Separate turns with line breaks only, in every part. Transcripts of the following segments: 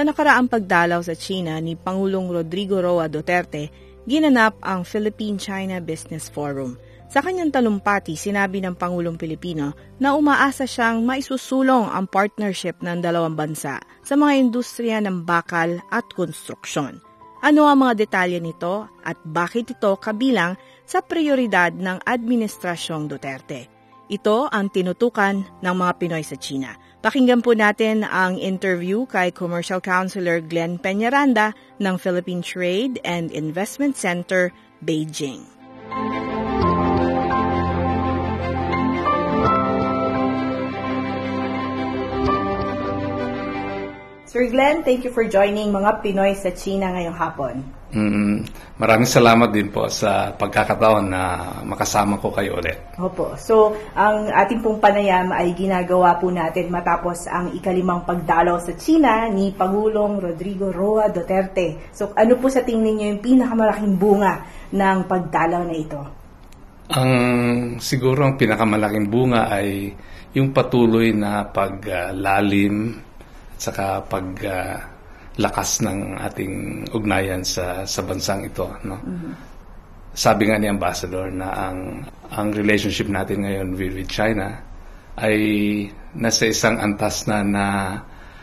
Sa nakaraang pagdalaw sa China ni Pangulong Rodrigo Roa Duterte, ginanap ang Philippine-China Business Forum. Sa kanyang talumpati, sinabi ng Pangulong Pilipino na umaasa siyang maisusulong ang partnership ng dalawang bansa sa mga industriya ng bakal at konstruksyon. Ano ang mga detalye nito at bakit ito kabilang sa prioridad ng Administrasyong Duterte? Ito ang tinutukan ng mga Pinoy sa China. Pakinggan po natin ang interview kay Commercial Counselor Glenn Peñaranda ng Philippine Trade and Investment Center, Beijing. Sir Glenn, thank you for joining mga Pinoy sa China ngayong hapon.
Mm, maraming salamat din po sa pagkakataon na makasama ko kayo ulit.
Opo. So, ang ating pong panayam ay ginagawa po natin matapos ang ikalimang pagdalaw sa China ni Pangulong Rodrigo Roa Duterte. So, ano po sa tingin niyo yung pinakamalaking bunga ng pagdalaw na ito?
Ang siguro ang pinakamalaking bunga ay yung patuloy na paglalim uh, saka pag uh, lakas ng ating ugnayan sa sa bansang ito no? Mm-hmm. sabi nga ni ambassador na ang ang relationship natin ngayon with, with China ay nasa isang antas na na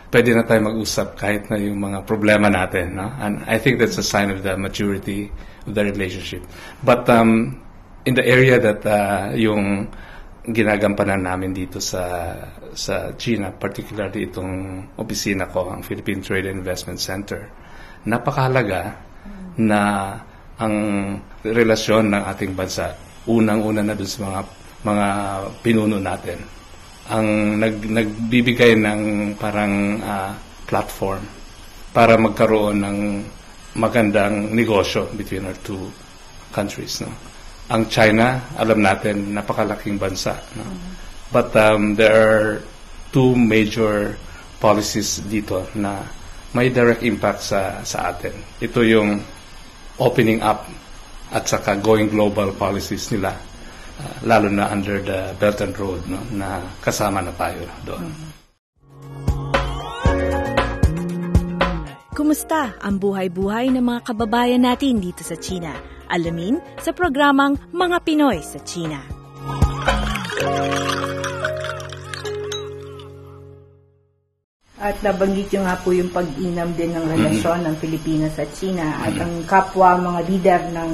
pwede na tayo mag-usap kahit na yung mga problema natin no? And I think that's a sign of the maturity of the relationship. But um in the area that uh, yung ginagampanan namin dito sa sa China, particularly itong opisina ko, ang Philippine Trade and Investment Center. Napakahalaga na ang relasyon ng ating bansa, unang-una na dun sa mga mga pinuno natin, ang nag, nagbibigay ng parang uh, platform para magkaroon ng magandang negosyo between our two countries. No? Ang China, alam natin, napakalaking bansa. No? But um, there are two major policies dito na may direct impact sa, sa atin. Ito yung opening up at saka going global policies nila, uh, lalo na under the Belt and Road, no? na kasama na tayo doon.
Kumusta ang buhay-buhay ng mga kababayan natin dito sa China? Alamin sa programang Mga Pinoy sa China. At nabanggit nyo nga po yung pag-inam din ng relasyon ng Pilipinas at China at ang kapwa mga leader ng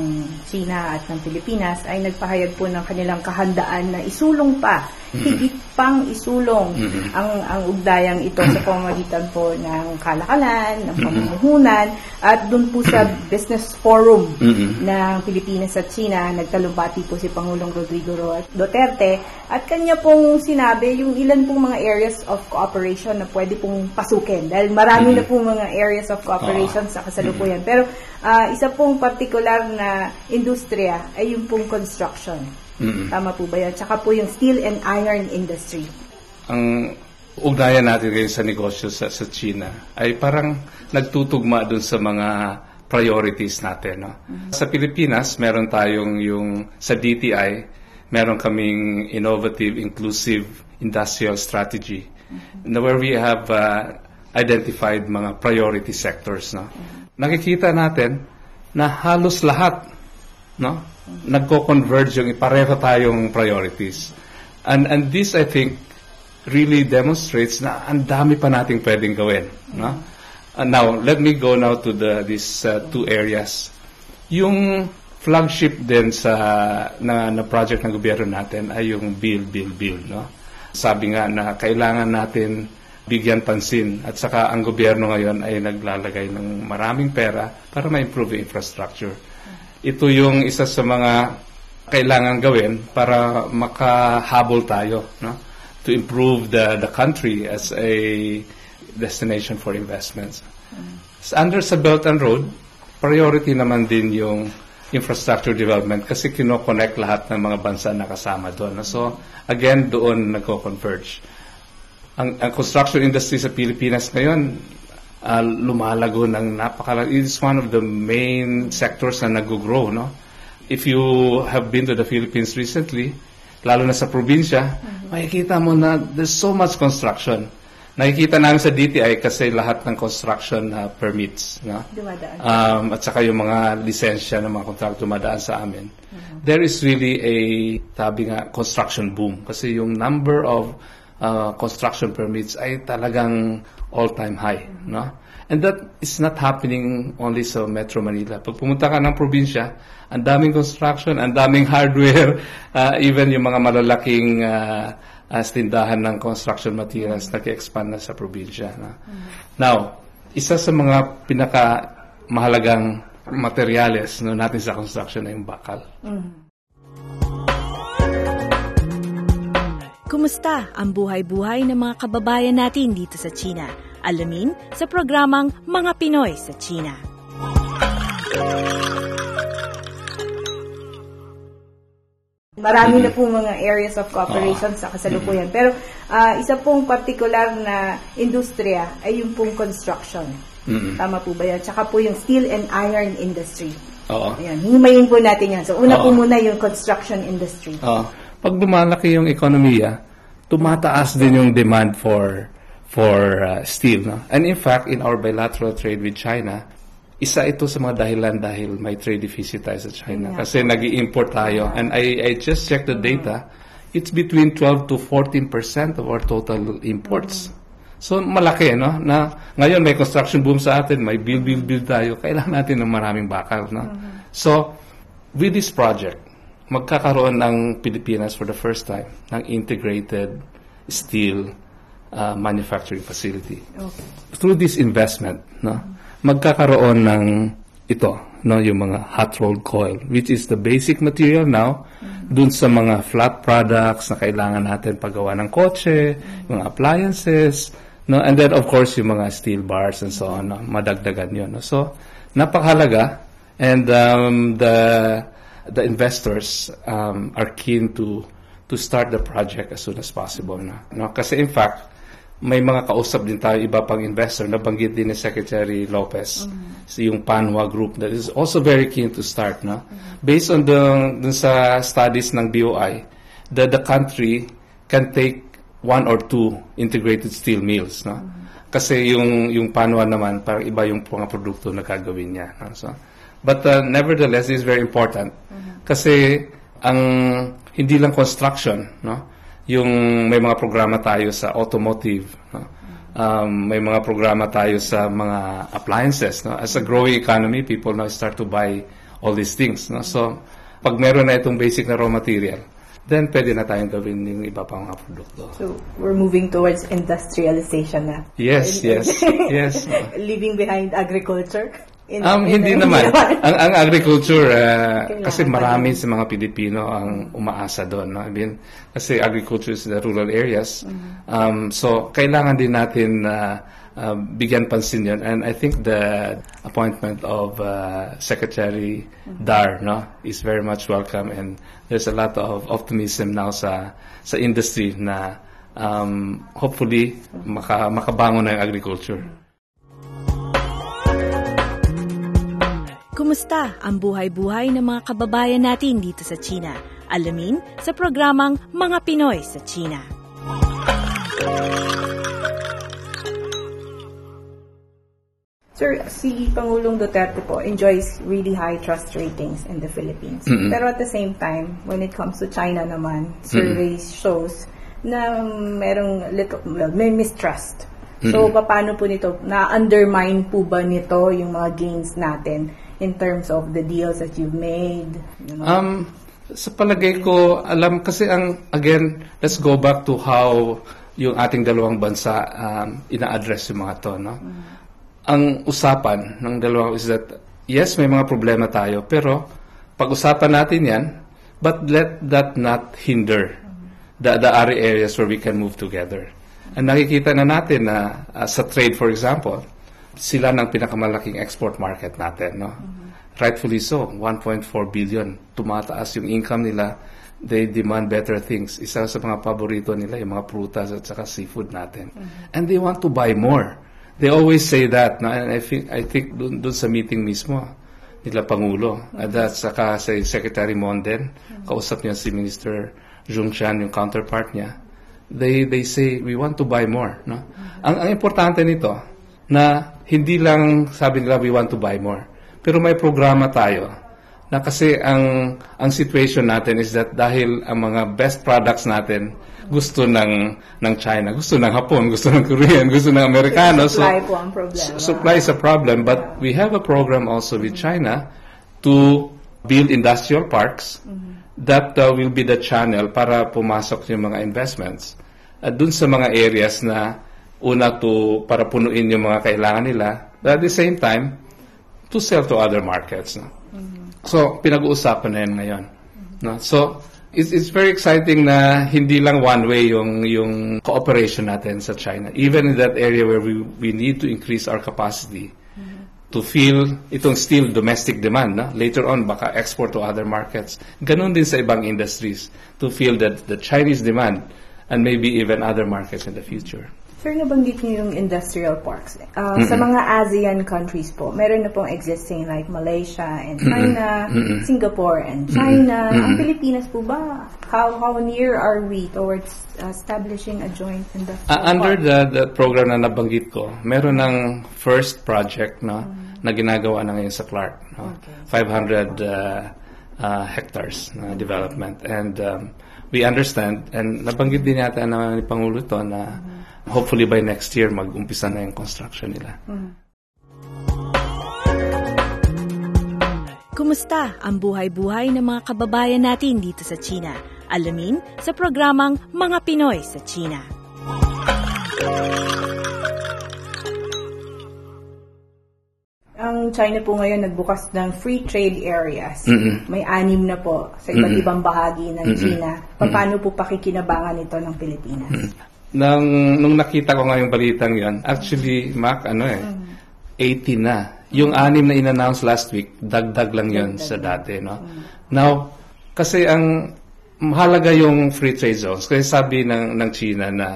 China at ng Pilipinas ay nagpahayag po ng kanilang kahandaan na isulong pa, higit pang isulong ang ang ugdayang ito sa pamamagitan po ng kalakalan, ng pamumuhunan at doon po sa business forum ng Pilipinas at China, nagtalumpati po si Pangulong Rodrigo Duterte at kanya pong sinabi yung ilan pong mga areas of cooperation na pwede pong pasukin dahil marami mm-hmm. na pong mga areas of cooperation oh. sa kasalukuyan. Mm-hmm. Pero uh, isa pong particular na industriya ay yung pong construction. Mm-hmm. Tama po ba yan? Tsaka po yung steel and iron industry.
Ang ugnayan natin ngayon sa negosyo sa, sa China ay parang nagtutugma dun sa mga priorities natin. No? Mm-hmm. Sa Pilipinas, meron tayong yung sa DTI, meron kaming innovative, inclusive industrial strategy na where we have uh, identified mga priority sectors. No? Nakikita natin na halos lahat no? nagko-converge yung pareho tayong priorities. And, and this, I think, really demonstrates na ang dami pa nating pwedeng gawin. No? Uh, now, let me go now to the, these uh, two areas. Yung flagship din sa na, na project ng gobyerno natin ay yung Build, Build, Build. No? Sabi nga na kailangan natin bigyan pansin at saka ang gobyerno ngayon ay naglalagay ng maraming pera para ma-improve yung infrastructure. Ito yung isa sa mga kailangan gawin para makahabol tayo, no? To improve the the country as a destination for investments. Sa Under sa Belt and Road, priority naman din yung infrastructure development kasi kino-connect lahat ng mga bansa na kasama doon. no? So, again, doon nagko-converge. Ang, ang construction industry sa Pilipinas ngayon, ah, lumalago ng napakala. It is one of the main sectors na nag-grow, no? If you have been to the Philippines recently, lalo na sa probinsya, makikita mo na there's so much construction. Nakikita namin sa DTI kasi lahat ng construction na permits, no?
Dumadaan.
um, at saka yung mga lisensya ng mga kontrakto dumadaan sa amin, there is really a, tabi nga, construction boom. Kasi yung number of uh, construction permits ay talagang all-time high. No? And that is not happening only sa Metro Manila. Pag pumunta ka ng probinsya, ang daming construction, ang daming hardware, uh, even yung mga malalaking uh, uh, tindahan ng construction materials nag-expand na sa probinsya. No? Now, isa sa mga pinaka mahalagang materyales no, natin sa construction ay yung bakal.
Kumusta ang buhay-buhay ng mga kababayan natin dito sa China? Alamin sa programang Mga Pinoy sa China.
Marami na po mga areas of cooperation sa kasalukuyan. Pero ah, isa pong particular na industriya ay yung pong construction. Tama po ba yan? Tsaka po yung steel and iron industry.
Oo.
Ayan, himayin po natin yan. So, una po
Oo.
muna yung construction industry.
Oo. Pag lumalaki yung ekonomiya, tumataas din yung demand for for uh, steel. No? And in fact, in our bilateral trade with China, isa ito sa mga dahilan dahil may trade deficit tayo sa China. Kasi nag import tayo. And I, I just checked the data. It's between 12 to 14% of our total imports. So, malaki, no? Na ngayon may construction boom sa atin, may build, build, build tayo. Kailangan natin ng maraming bakal, no? So, with this project, magkakaroon ng Pilipinas for the first time ng integrated steel uh, manufacturing facility.
Okay.
Through this investment, no, magkakaroon ng ito, no, yung mga hot rolled coil, which is the basic material now dun sa mga flat products na kailangan natin paggawa ng kotse, mga appliances, no, and then of course yung mga steel bars and so on, no, madagdagan yun. No. So, napakahalaga and um, the the investors um, are keen to to start the project as soon as possible na no? Kasi in fact may mga kausap din tayo iba pang investor. Na banggit din ni Secretary Lopez so yung Panwa Group that is also very keen to start no? Based on the dun sa studies ng BOI that the country can take one or two integrated steel mills no? Kasi yung yung Panwa naman parang iba yung mga produkto na gagawin niya no? so But uh, nevertheless, it's very important. Kasi ang hindi lang construction, no? Yung may mga programa tayo sa automotive, no? Um, may mga programa tayo sa mga appliances, no? As a growing economy, people now start to buy all these things, no? So, pag meron na itong basic na raw material, then pwede na tayong gawin yung iba pang mga produkto.
So, we're moving towards industrialization na.
Yes, yes, yes.
Leaving behind agriculture. In-
Um,
in-
hindi
in-
naman. ang, ang agriculture, uh, kasi marami sa mga Pilipino ang umaasa doon. No? I mean, kasi agriculture is the rural areas. Um, so, kailangan din natin uh, uh, bigyan pansin yun. And I think the appointment of uh, Secretary Dar no, is very much welcome. And there's a lot of optimism now sa sa industry na um, hopefully maka, makabangon na yung agriculture.
Kumusta ang buhay-buhay ng mga kababayan natin dito sa China? Alamin sa programang Mga Pinoy sa China.
Sir, si Pangulong Duterte po enjoys really high trust ratings in the Philippines. Pero at the same time, when it comes to China naman, surveys shows na merong little, well, may mistrust. So, paano po nito? Na-undermine po ba nito yung mga gains natin in terms of the deals that you've made? You know?
Um, sa palagay ko, alam kasi ang, again, let's go back to how yung ating dalawang bansa um, ina-address yung mga to, no? Ang usapan ng dalawang is that, yes, may mga problema tayo, pero pag-usapan natin yan, But let that not hinder the, the other areas where we can move together. And nakikita na natin na uh, sa trade, for example, sila ng pinakamalaking export market natin. No? Rightfully so, 1.4 billion. Tumataas yung income nila. They demand better things. Isa sa mga paborito nila, yung mga prutas at saka seafood natin. And they want to buy more. They always say that. No? And I think, I think dun, dun sa meeting mismo, nila Pangulo. At at saka sa Secretary Monden, kausap niya si Minister Zhongshan, yung counterpart niya. They, they say, we want to buy more. No? Ang, ang importante nito, na hindi lang sabi nila we want to buy more. Pero may programa tayo na kasi ang ang situation natin is that dahil ang mga best products natin gusto ng ng China, gusto ng Hapon, gusto ng Korean, gusto ng Amerikano.
Supply po ang problema.
su- supply is a problem, but we have a program also with China to build industrial parks that uh, will be the channel para pumasok yung mga investments. At dun sa mga areas na una to para punuin yung mga kailangan nila, but at the same time to sell to other markets. No? So, pinag-uusapan na yan ngayon. No? So, it's, it's very exciting na hindi lang one way yung, yung cooperation natin sa China. Even in that area where we, we need to increase our capacity to feel itong still domestic demand. No? Later on, baka export to other markets. Ganon din sa ibang industries to feel that the Chinese demand and maybe even other markets in the future.
Sir, nabanggit niyo yung industrial parks. Uh, Sa mga ASEAN countries po, meron na pong existing like Malaysia and China, Singapore and China. Ang Pilipinas po ba, how how near are we towards establishing a joint industrial
Uh, under
park?
the, the program na nabanggit ko, meron ng first project no, na ginagawa na ngayon sa Clark. No? 500 uh, uh, hectares na development. And um, we understand, and nabanggit din yata na ni Pangulo to na hopefully by next year mag-umpisa na yung construction nila.
Kumusta ang buhay-buhay ng mga kababayan natin dito sa China? Alamin sa programang Mga Pinoy sa China.
Ang China po ngayon nagbukas ng free trade areas. May anim na po sa iba't ibang bahagi ng China. Paano po pakikinabangan ito ng Pilipinas?
Nang, nung nakita ko nga yung balitang yon, actually, Mac, ano eh, 80 na. Yung anim na in-announce last week, dagdag lang yon sa dati, no? Now, kasi ang mahalaga yung free trade zones. Kasi sabi ng, ng China na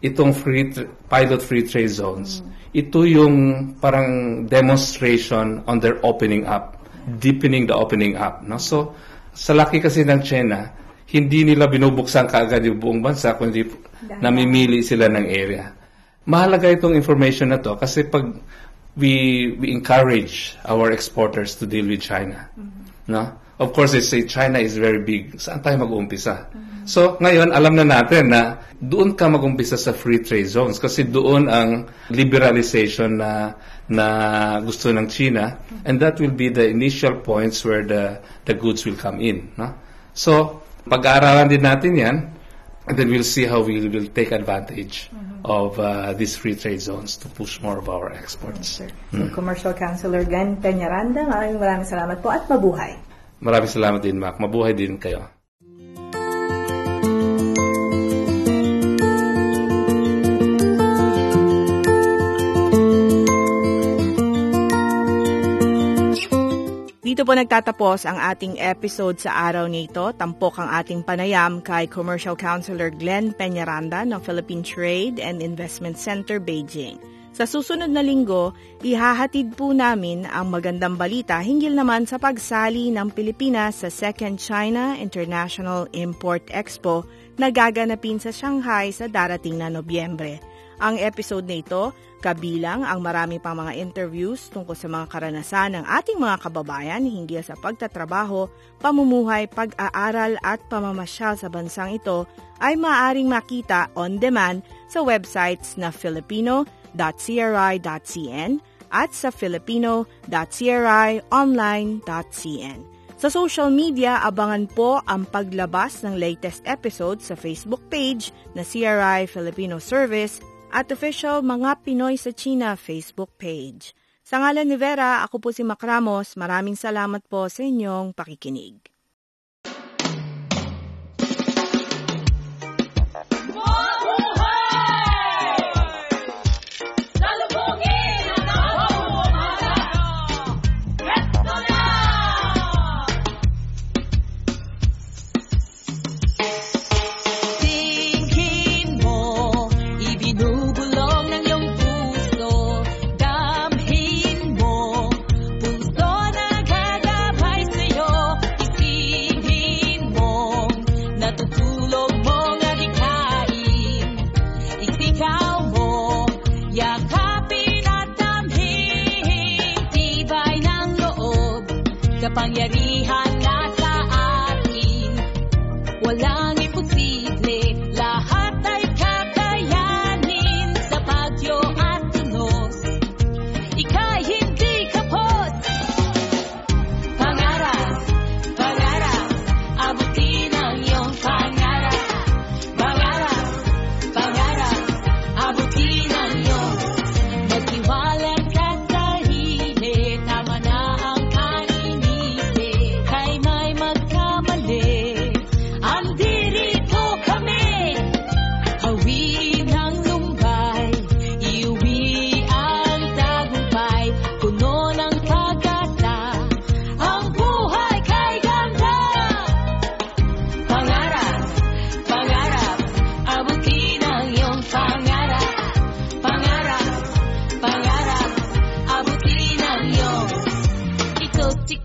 itong free pilot free trade zones, ito yung parang demonstration on their opening up, deepening the opening up, no? So, sa laki kasi ng China, hindi nila binubuksan kaagad yung buong bansa, kundi namimili sila ng area. Mahalaga itong information na to kasi pag we we encourage our exporters to deal with China, no? Of course, they say China is very big. Saan tayo mag-uumpisa? So, ngayon, alam na natin na doon ka mag-umpisa sa free trade zones kasi doon ang liberalization na na gusto ng China and that will be the initial points where the the goods will come in, no? So, pag-aaralan din natin 'yan and then we'll see how we will take advantage of uh, these free trade zones to push more of our exports.
Sir. So, Commercial Councilor Glenn Peñaranda, maraming maraming salamat po at mabuhay.
Maraming salamat din, Mac. Mabuhay din kayo.
Dito po nagtatapos ang ating episode sa araw nito. Tampok ang ating panayam kay Commercial Counselor Glenn Peñaranda ng Philippine Trade and Investment Center, Beijing. Sa susunod na linggo, ihahatid po namin ang magandang balita hinggil naman sa pagsali ng Pilipinas sa Second China International Import Expo na gaganapin sa Shanghai sa darating na Nobyembre. Ang episode na ito, kabilang ang marami pang mga interviews tungkol sa mga karanasan ng ating mga kababayan hinggil sa pagtatrabaho, pamumuhay, pag-aaral at pamamasyal sa bansang ito ay maaaring makita on demand sa websites na filipino.cri.cn at sa filipino.cri.online.cn. Sa social media, abangan po ang paglabas ng latest episode sa Facebook page na CRI Filipino Service at official Mga Pinoy sa China Facebook page. Sa ngalan ni Vera, ako po si Mac Ramos. Maraming salamat po sa inyong pakikinig.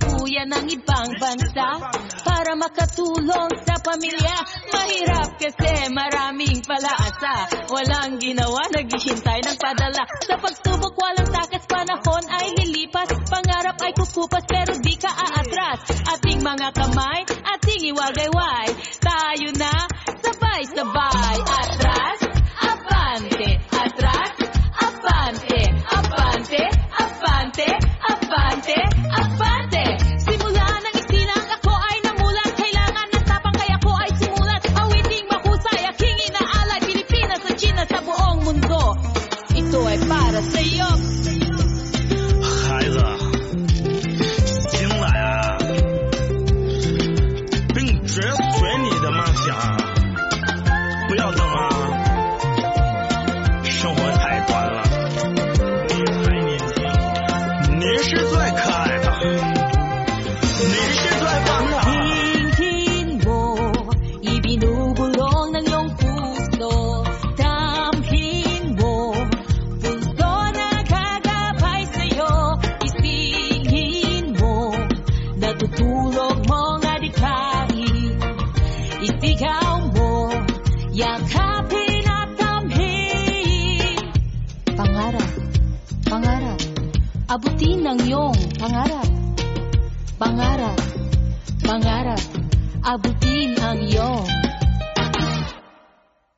tuluyan ng ibang bansa para makatulong sa pamilya. Mahirap kasi maraming palaasa. Walang ginawa, naghihintay ng padala. Sa pagtubok, walang takas, panahon ay lilipas. Pangarap ay kukupas, pero di ka aatras. Ating mga kamay, ating iwagayway. Tayo na, sabay-sabay. Atras, abante, atras, abante, abante, abante, abante, abante.